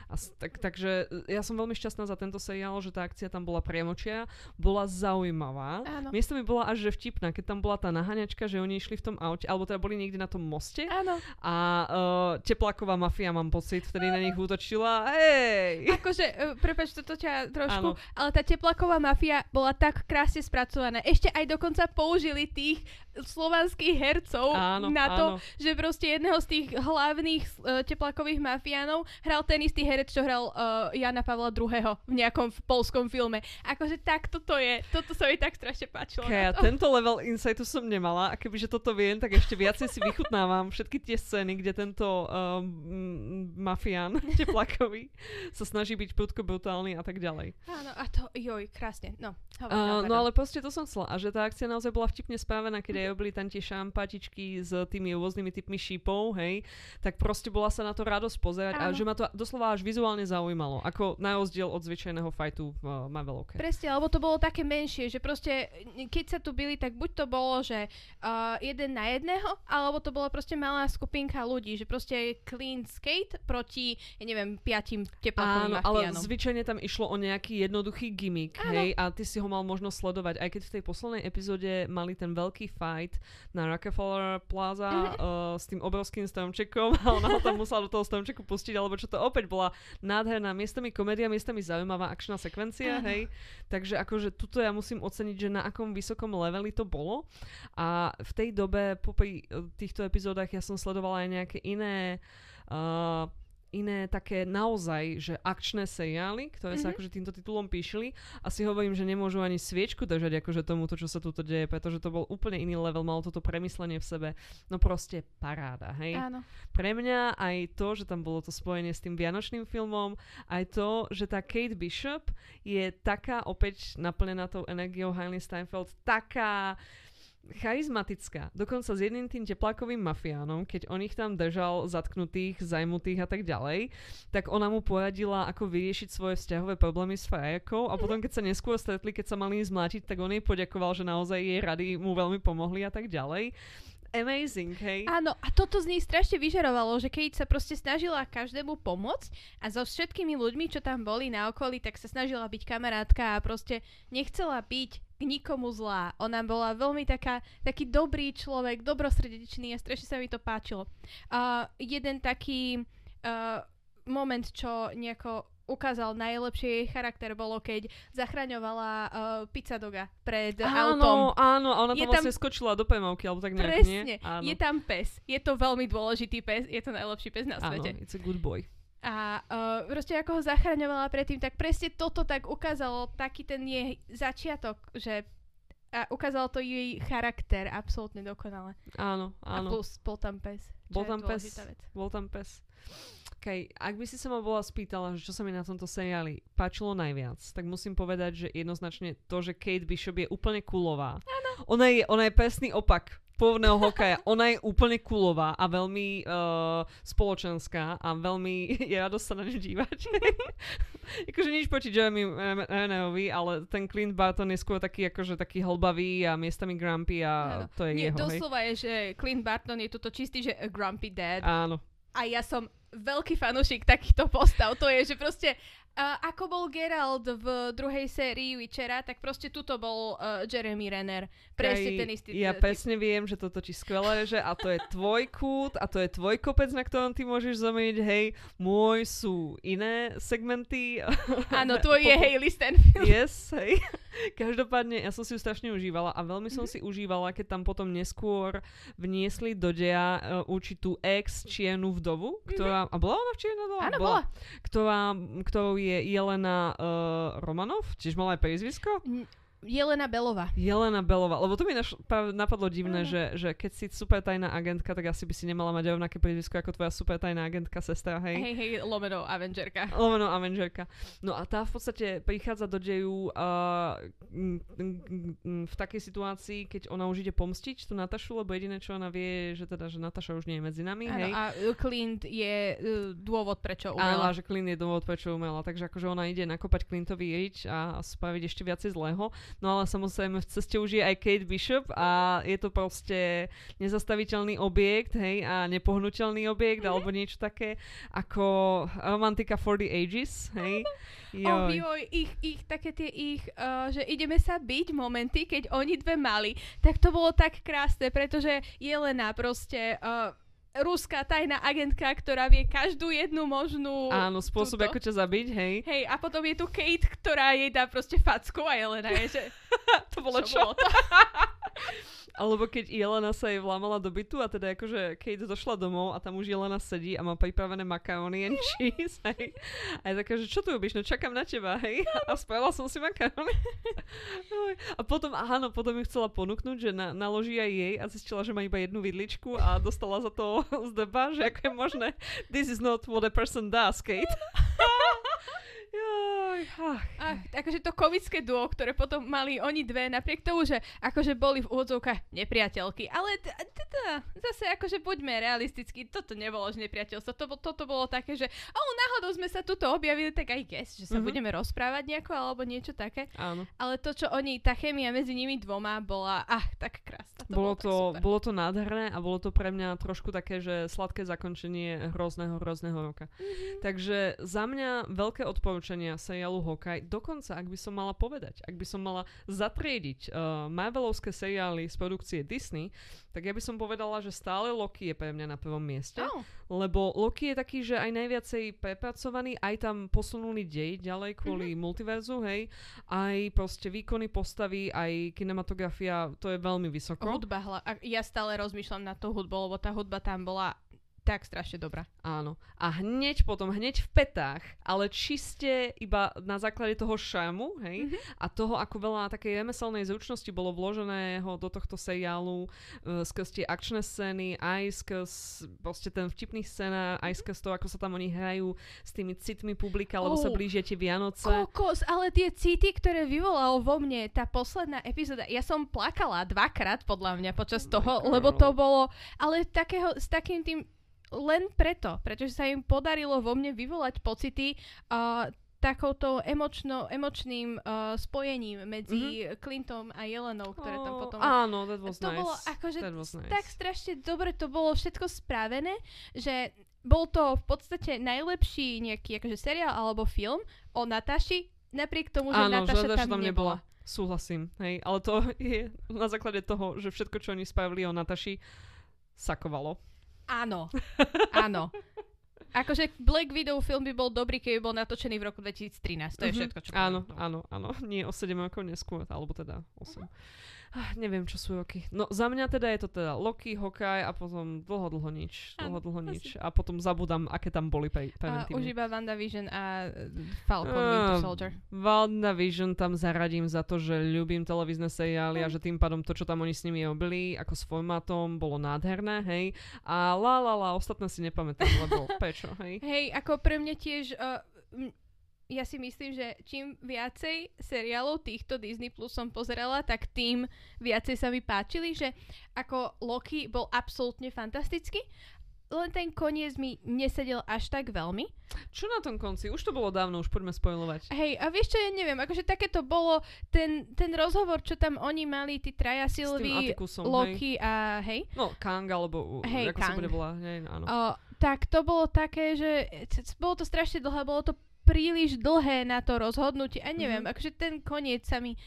A tak, takže ja som veľmi šťastná za tento seriál, že tá akcia tam bola priamočia, bola zaujímavá. Áno. Miesto mi bola až že vtipná, keď tam bola tá naháňačka, že oni išli v tom aute, alebo teda boli niekde na tom moste Áno. a uh, tepláková mafia, mám pocit, vtedy na nich útočila. Hej! Akože, uh, prepač, toto ťa trošku, Áno. ale tá teplaková mafia bola tak krásne spracovaná. Ešte aj dokonca použili tých slovanských hercov Áno, na to, áno. že proste jedného z tých hlavných uh, teplakových mafiánov hral ten istý herec, čo hral uh, Jana Pavla II. v nejakom v polskom filme. Akože tak toto je. Toto sa mi tak strašne páčilo. Kaja, tento level insightu som nemala a kebyže toto viem, tak ešte viacej si vychutnávam všetky tie scény, kde tento um, mafián teplakový sa snaží byť prudko brutálny a tak ďalej. Áno, a to, joj, krásne. No, hovor, Uh, no ale proste to som chcela. A že tá akcia naozaj bola vtipne správená, keď aj robili tam tie šampatičky s tými rôznymi typmi šípov, hej, tak proste bola sa na to radosť pozerať a Áno. že ma to doslova až vizuálne zaujímalo. Ako na rozdiel od zvyčajného fajtu v uh, Marvelovke. Presne, lebo to bolo také menšie, že proste, keď sa tu byli, tak buď to bolo, že uh, jeden na jedného, alebo to bola proste malá skupinka ľudí, že proste clean skate proti, ja neviem, piatim teplakovým Áno, ale zvyčajne tam išlo o nejaký jednoduchý gimmick, Áno. hej, a ty si ho mal možnosť sledovať, aj keď v tej poslednej epizóde mali ten veľký fight na Rockefeller Plaza Mhm. uh, s tým obrovským stromčekom a ona ho tam musela do toho stromčeku pustiť, alebo čo to opäť bola nádherná, miestami komédia, miestami zaujímavá akčná sekvencia, Áno. hej, takže akože tuto ja musím oceniť, že na akom vysokom leveli to bolo a v tej dobe popri eh, týchto epizódach ja som sledovala aj nejaké iné uh, iné také naozaj, že akčné seriály, ktoré sa Mhm. akože týmto titulom píšili a si hovorím, že nemôžu ani sviečku držať akože tomuto, čo sa tu deje, pretože to bol úplne iný level, malo toto premyslenie v sebe. No proste paráda, hej. Áno. Pre mňa aj to, že tam bolo to spojenie s tým vianočným filmom, aj to, že tá Kate Bishop je taká opäť naplnená tou energiou Hailey Steinfeld, taká charizmatická. Dokonca s jedným tým teplákovým mafiánom, keď on ich tam držal zatknutých, zajmutých a tak ďalej, tak ona mu poradila, ako vyriešiť svoje vzťahové problémy s frajerkou a potom, keď sa neskôr stretli, keď sa mali zmlátiť, tak on jej poďakoval, že naozaj jej rady mu veľmi pomohli a tak ďalej. Amazing, hej? Áno, a toto z nej strašne vyžarovalo, že keď sa proste snažila každému pomôcť a so všetkými ľuďmi, čo tam boli na okolí, tak sa snažila byť kamarátka a proste nechcela byť nikomu zlá. Ona bola veľmi taká, taký dobrý človek, dobrosrdečný a strašne sa mi to páčilo. Uh, jeden taký uh, moment, čo nejako ukázal najlepšie jej charakter, bolo keď zachraňovala uh, pizza doga pred autom. Áno, áno, a ona Je tam tam- vlastne skočila do pemavky, alebo tak nejak, Presne. nie? Áno. Je tam pes. Je to veľmi dôležitý pes. Je to najlepší pes na Áno, svete. it's a good boy. A uh, proste ako ho zachraňovala predtým, tak presne toto tak ukázalo taký ten jej začiatok, že a ukázalo to jej charakter absolútne dokonale. Áno, A áno. plus bol tam pes. Bol tam pes. Vec. Bol tam pes. Okay. Ak by si sa ma bola spýtala, že čo sa mi na tomto seriáli páčilo najviac, tak musím povedať, že jednoznačne to, že Kate Bishop je úplne kulová. Ona je, ona je presný opak pôvodného hokeja. Ona je úplne kulová a veľmi uh, spoločenská a veľmi je radosť sa na ňu dívať. akože nič proti Jeremy Rennerovi, ale ten Clint Barton je skôr taký akože taký hlbavý a miestami grumpy a Áno. to je Nie, jeho, hej. doslova je, že Clint Barton je toto čistý, že a grumpy dad. Áno. A ja som veľký fanúšik takýchto postav. To je, že proste Uh, ako bol Geralt v druhej sérii Witchera, tak proste tuto bol uh, Jeremy Renner. Presne Aj, ten istý Ja typ. presne viem, že toto ti skvelé, že a to je tvoj kút a to je tvoj kopec, na ktorom ty môžeš zomeniť, hej, môj sú iné segmenty. Áno, tvoj je Hailey Stanfield. Yes, hej. Každopádne, ja som si ju strašne užívala a veľmi som si užívala, keď tam potom neskôr vniesli do deja uh, určitú ex čiernu vdovu, ktorá, a bola ona v čierna vdova? Áno, bola. Ktorá, ktorou je Jelena uh, Romanov, tiež mala aj priezvisko? Jelena Belová. Jelena Belová, lebo to mi naš, práve napadlo divné, Áno. že, že keď si super tajná agentka, tak asi by si nemala mať rovnaké priezvisko ako tvoja super tajná agentka, sestra, hej? Hej, hej, lomeno Avengerka. Lomeno Avengerka. No a tá v podstate prichádza do deju uh, m, m, m, v takej situácii, keď ona už ide pomstiť tú Natašu, lebo jediné, čo ona vie, je, že teda, že Nataša už nie je medzi nami, Áno, hej? a uh, Clint je uh, dôvod, prečo Áno, umrela. a že Clint je dôvod, prečo umrela. Takže akože ona ide nakopať Clintovi a, a spraviť ešte viacej zlého. No ale samozrejme v ceste už je aj Kate Bishop a je to proste nezastaviteľný objekt, hej, a nepohnutelný objekt, Mhm. alebo niečo také ako romantika for the ages, hej. Oh, Joj. joj, ich, ich, také tie ich, uh, že ideme sa byť momenty, keď oni dve mali, tak to bolo tak krásne, pretože Jelena proste uh, ruská tajná agentka, ktorá vie každú jednu možnú... Áno, spôsob, túto. ako ťa zabiť, hej. Hej, a potom je tu Kate, ktorá jej dá proste facku a Jelena je, že... to bolo čo? bolo to? Alebo keď Jelena sa jej vlámala do bytu a teda akože Kate došla domov a tam už Jelena sedí a má pripravené makarony and cheese, hej. A je taká, že čo tu robíš? No čakám na teba, hej. A spravila som si makarony. Oj. a potom, áno, potom ju chcela ponúknuť, že na, naloží aj jej a zistila, že má iba jednu vidličku a dostala za to z deba, že ako je možné. This is not what a person does, Kate. Joj, ach. Ach, akože to komické duo, ktoré potom mali oni dve, napriek tomu, že akože boli v úvodzovkách nepriateľky. Ale t- t- t- zase akože buďme realistickí, toto nebolo že nepriateľstvo. To, toto bolo také, že oh, náhodou sme sa tuto objavili, tak aj guess, že sa Mhm. budeme rozprávať nejako alebo niečo také. Áno. Ale to, čo oni, tá chemia medzi nimi dvoma bola, ach, tak krásna. To bolo, bolo, to, super. bolo to nádherné a bolo to pre mňa trošku také, že sladké zakončenie hrozného, hrozného roka. Mhm. Takže za mňa veľké odporúčania seriálu Hawkeye. Dokonca, ak by som mala povedať, ak by som mala zatriediť uh, Marvelovské seriály z produkcie Disney, tak ja by som povedala, že stále Loki je pre mňa na prvom mieste. Oh, Lebo Loki je taký, že aj najviacej prepracovaný, aj tam posunuli dej ďalej kvôli mm-hmm. multiverzu, hej. Aj proste výkony postavy, aj kinematografia, to je veľmi vysoko. hudba, hla, ja stále rozmýšľam na tú hudbu, lebo tá hudba tam bola tak strašne dobrá. Áno. A hneď potom, hneď v petách, ale čiste iba na základe toho šarmu, hej, Mhm. a toho, ako veľa takej remeselnej zručnosti bolo vloženého do tohto seriálu uh, skrz tie akčné scény, aj skrz proste ten vtipný scéna, aj skrz to, ako sa tam oni hrajú s tými citmi publika, lebo sa Oh. blížia tie Vianoce. Kokos, ale tie city, ktoré vyvolalo vo mne tá posledná epizóda, ja som plakala dvakrát podľa mňa počas Oh toho, lebo to bolo, ale takého, s takým tým, len preto, pretože sa im podarilo vo mne vyvolať pocity uh, takouto emočno, emočným uh, spojením medzi mm-hmm. Clintom a Jelenou, ktoré tam Oh, potom... Áno, that was to nice. bolo akože was nice. tak strašne dobre to bolo všetko spravené, že bol to v podstate najlepší nejaký akože seriál alebo film o Nataši, napriek tomu, že Áno, Nataša že tam, tam nebola. Súhlasím, hej, ale to je na základe toho, že všetko, čo oni spravili o Nataši, sakovalo. Áno, áno. Akože Black Widow film by bol dobrý, keby bol natočený v roku 2013. To je Mhm. všetko, čo Áno, áno, áno. Nie o 7 rokov neskôr, alebo teda 8. Ah, neviem, čo sú roky. No za mňa teda je to teda Loki, Hawkeye a potom dlho, dlho nič. Dlho, dlho asi. nič. A potom zabudám, aké tam boli pre, A už preventívne. iba WandaVision a uh, Falcon Ah, Winter Soldier. WandaVision tam zaradím za to, že ľúbim televízne seriály a Mm. že tým pádom to, čo tam oni s nimi robili, ako s formátom, bolo nádherné, hej. A la la la, ostatné si nepamätám, lebo prečo, hej. Hej, ako pre mňa tiež... Uh, m- ja si myslím, že čím viacej seriálov týchto Disney Plus som pozerala, tak tým viacej sa mi páčili, že ako Loki bol absolútne fantastický, len ten koniec mi nesedel až tak veľmi. Čo na tom konci? Už to bolo dávno, už poďme spojovať. Hej, a vieš čo, ja neviem, akože také to bolo, ten, ten rozhovor, čo tam oni mali, tí traja S tým Sylvie, Atikusom, hej. Loki a hej, No, Kang, alebo Hej, ako sa Kang. bude volať, hej, áno. O, tak to bolo také, že bolo to strašne dlhé, bolo to príliš dlhé na to rozhodnutie. A neviem, Mhm. akože ten koniec sa mi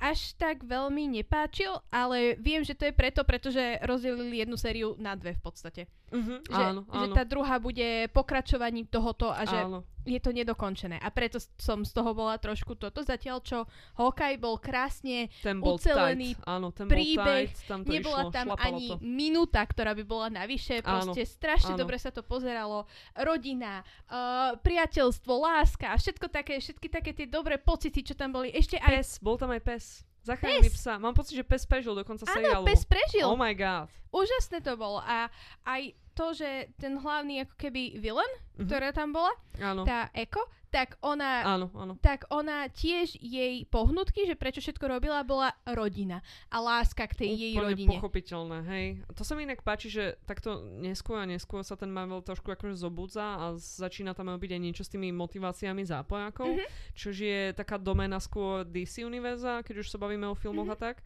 až tak veľmi nepáčil, ale viem, že to je preto, pretože rozdelili jednu sériu na dve v podstate. Mhm, Že, áno, že áno. tá druhá bude pokračovaním tohoto a že áno. je to nedokončené. A preto som z toho bola trošku toto. Zatiaľ, čo Hawkeye bol krásne, Ten bol ucelený tight. Áno, ten príbeh, bol tight, tam to nebola išlo, tam ani to. minúta, ktorá by bola navyše. Áno, Proste strašne áno. dobre sa to pozeralo. Rodina, uh, priateľstvo, láska, všetko také, všetky také tie dobré pocity, čo tam boli. Ešte aj... Pes, bol tam aj pes. Zachránili Pes. psa. Mám pocit, že pes prežil dokonca Áno, seriálu. pes prežil. Oh my god. Úžasné to bolo. A aj to, že ten hlavný ako keby villain, Mhm. ktorá tam bola, Áno, tá Eko, tak ona áno, áno. tak ona tiež jej pohnutky, že prečo všetko robila, bola rodina a láska k tej jej Úplne rodine. pochopiteľné, hej. To sa mi inak páči, že takto neskôr a neskôr sa ten Marvel trošku akože zobudza a začína tam byť aj niečo s tými motiváciami zápojákov, Mhm. čo je taká doména skôr DC univerza, keď už sa bavíme o filmoch Mhm. a tak.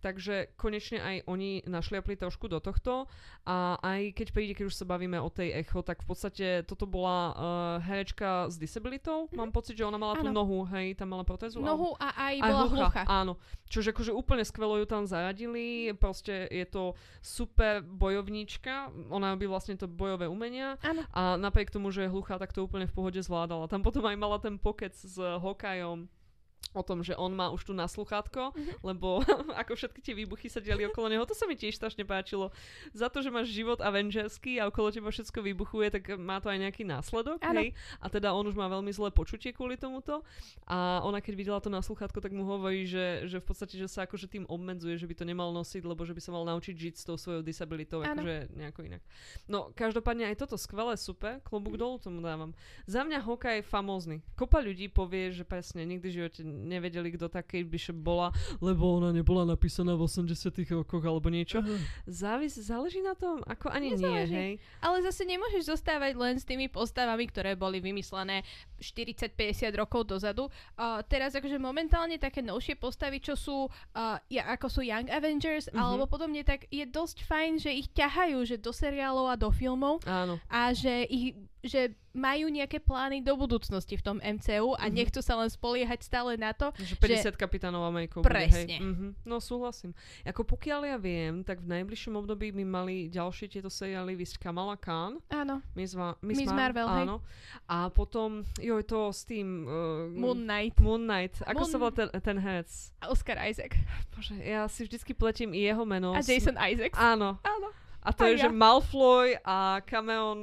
Takže konečne aj oni našliapli trošku do tohto a aj keď príde, keď už sa bavíme o tej Echo, tak v podstate toto bola uh, herečka s disabilitou. Mám pocit, že ona mala tú. Áno. nohu, hej, tam mala protézu. alebo- Nohu a aj, aj bola hlucha. Áno. Čože akože úplne skvelo ju tam zaradili. Proste je to super bojovníčka. Ona robí vlastne to bojové umenia. Áno. A napriek tomu, že je hluchá, tak to úplne v pohode zvládala. Tam potom aj mala ten pokec s Hokajom o tom, že on má už tu na sluchátko, Mhm. lebo ako všetky tie výbuchy sa diali okolo neho, to sa mi tiež strašne páčilo. Za to, že máš život Avengersky a okolo teba všetko vybuchuje, tak má to aj nejaký následok, hej? A teda on už má veľmi zlé počutie kvôli tomuto. A ona keď videla to na sluchátko, tak mu hovorí, že, že v podstate, že sa akože tým obmedzuje, že by to nemal nosiť, lebo že by sa mal naučiť žiť s tou svojou disabilitou, Áno. akože nejako inak. No, každopádne aj toto skvelé, super, klobúk dolu tomu dávam. Za mňa Hokaj je famózny. Kopa ľudí povie, že presne nikdy v živote nevedeli, kto taký by bola, lebo ona nebola napísaná v 80 rokoch alebo niečo. Závis, záleží na tom, ako ani Nezáleží. nie, hej. Ale zase nemôžeš zostávať len s tými postavami, ktoré boli vymyslené 40-50 rokov dozadu. Uh, teraz akože momentálne také novšie postavy, čo sú, uh, ja, ako sú Young Avengers, Mhm. alebo podobne, tak je dosť fajn, že ich ťahajú že do seriálov a do filmov Áno. a že ich že majú nejaké plány do budúcnosti v tom MCU a Mhm. nechcú sa len spoliehať stále na to, Že 50 kapitánov Amerikov Presne. bude, hej. Mhm. No súhlasím. Ako pokiaľ ja viem, tak v najbližšom období by mali ďalšie tieto seriály vysť Kamala Khan, áno, Miss, Va- Miss, Miss Mar- Marvel, hej. áno. A potom, joj, to s tým... Uh, Moon Knight, Moon Knight. Ako Moon- sa volá ten, ten herec? Oscar Isaac Bože, ja si vždycky pletím i jeho meno. a Jason Isaacs. Áno. Áno. A to Aj je, že ja. Malfoy a Cameon,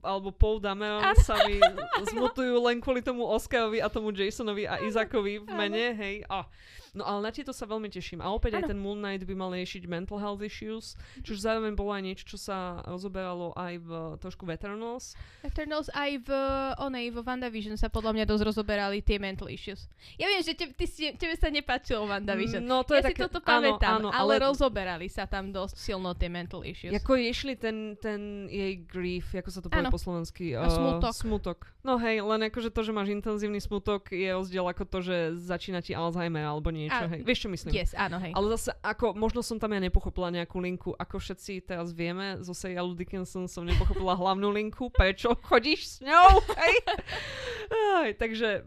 alebo Paul Dameon Áno. sa mi zmutujú len kvôli tomu Oscarovi a tomu Jasonovi a Izakovi v mene, hej. A. No ale na tieto sa veľmi teším. A opäť aj Áno. ten Moon Knight by mal riešiť mental health issues, čo zároveň bolo aj niečo, čo sa rozoberalo aj v trošku v Eternals. Eternals aj v onej, vo WandaVision sa podľa mňa dosť rozoberali tie mental issues. Ja viem, že te, ty si, tebe sa nepáčilo WandaVision. No to ja je si také, toto áno, pamätám, áno, ale, ale rozoberali sa tam dosť silno tie mental issues. Ako riešili ten, ten jej grief, ako sa to povie Áno. po slovensky? A smutok. Smutok. No hej, len akože to, že máš intenzívny smutok je rozdiel ako to, že začína ti Alzheimer alebo niečo. A- hej. Vieš, čo myslím? Yes, áno, hej. Ale zase, ako, možno som tam ja nepochopila nejakú linku, ako všetci teraz vieme, zo seriálu Dickinson som nepochopila hlavnú linku, prečo chodíš s ňou, hej? Aj, takže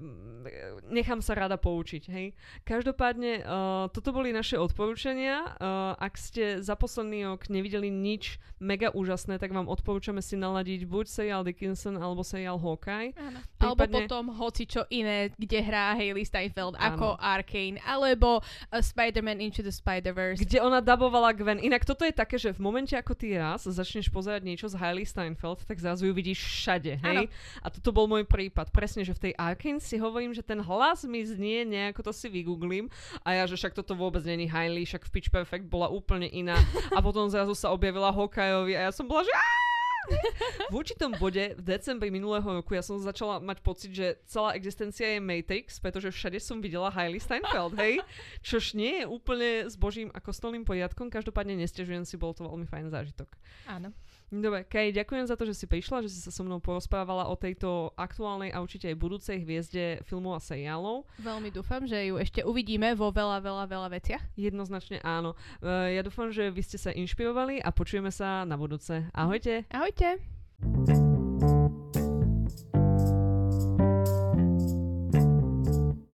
nechám sa rada poučiť, hej? Každopádne, uh, toto boli naše odporúčania. Uh, ak ste za posledný rok nevideli nič mega úžasné, tak vám odporúčame si naladiť buď seriál Dickinson alebo seriál Hawkeye. Áno. Alebo prípadne- potom hoci čo iné, kde hrá Hailey Steinfeld Áno. ako Arcane, alebo uh, Spider-Man Into the Spider-Verse. Kde ona dabovala Gwen. Inak toto je také, že v momente, ako ty raz začneš pozerať niečo z Hailey Steinfeld, tak zrazu ju vidíš všade, hej? Áno. A toto bol môj prípad. Presne, že v tej Arkane si hovorím, že ten hlas mi znie nejako to si vygooglím a ja, že však toto vôbec není Hailey, však v Pitch Perfect bola úplne iná. A potom zrazu sa objavila Hokajovi a ja som bola, že v určitom bode v decembri minulého roku ja som začala mať pocit, že celá existencia je Matrix, pretože všade som videla Hailey Steinfeld, hej? Čož nie je úplne s božím a kostolným poriadkom, každopádne nestežujem si, bol to veľmi fajn zážitok. Áno. Dobre, Kej, ďakujem za to, že si prišla, že si sa so mnou porozprávala o tejto aktuálnej a určite aj budúcej hviezde filmov a seriálov. Veľmi dúfam, že ju ešte uvidíme vo veľa, veľa, veľa veciach. Jednoznačne áno. E, Ja dúfam, že vy ste sa inšpirovali a počujeme sa na budúce. Ahojte! Ahojte.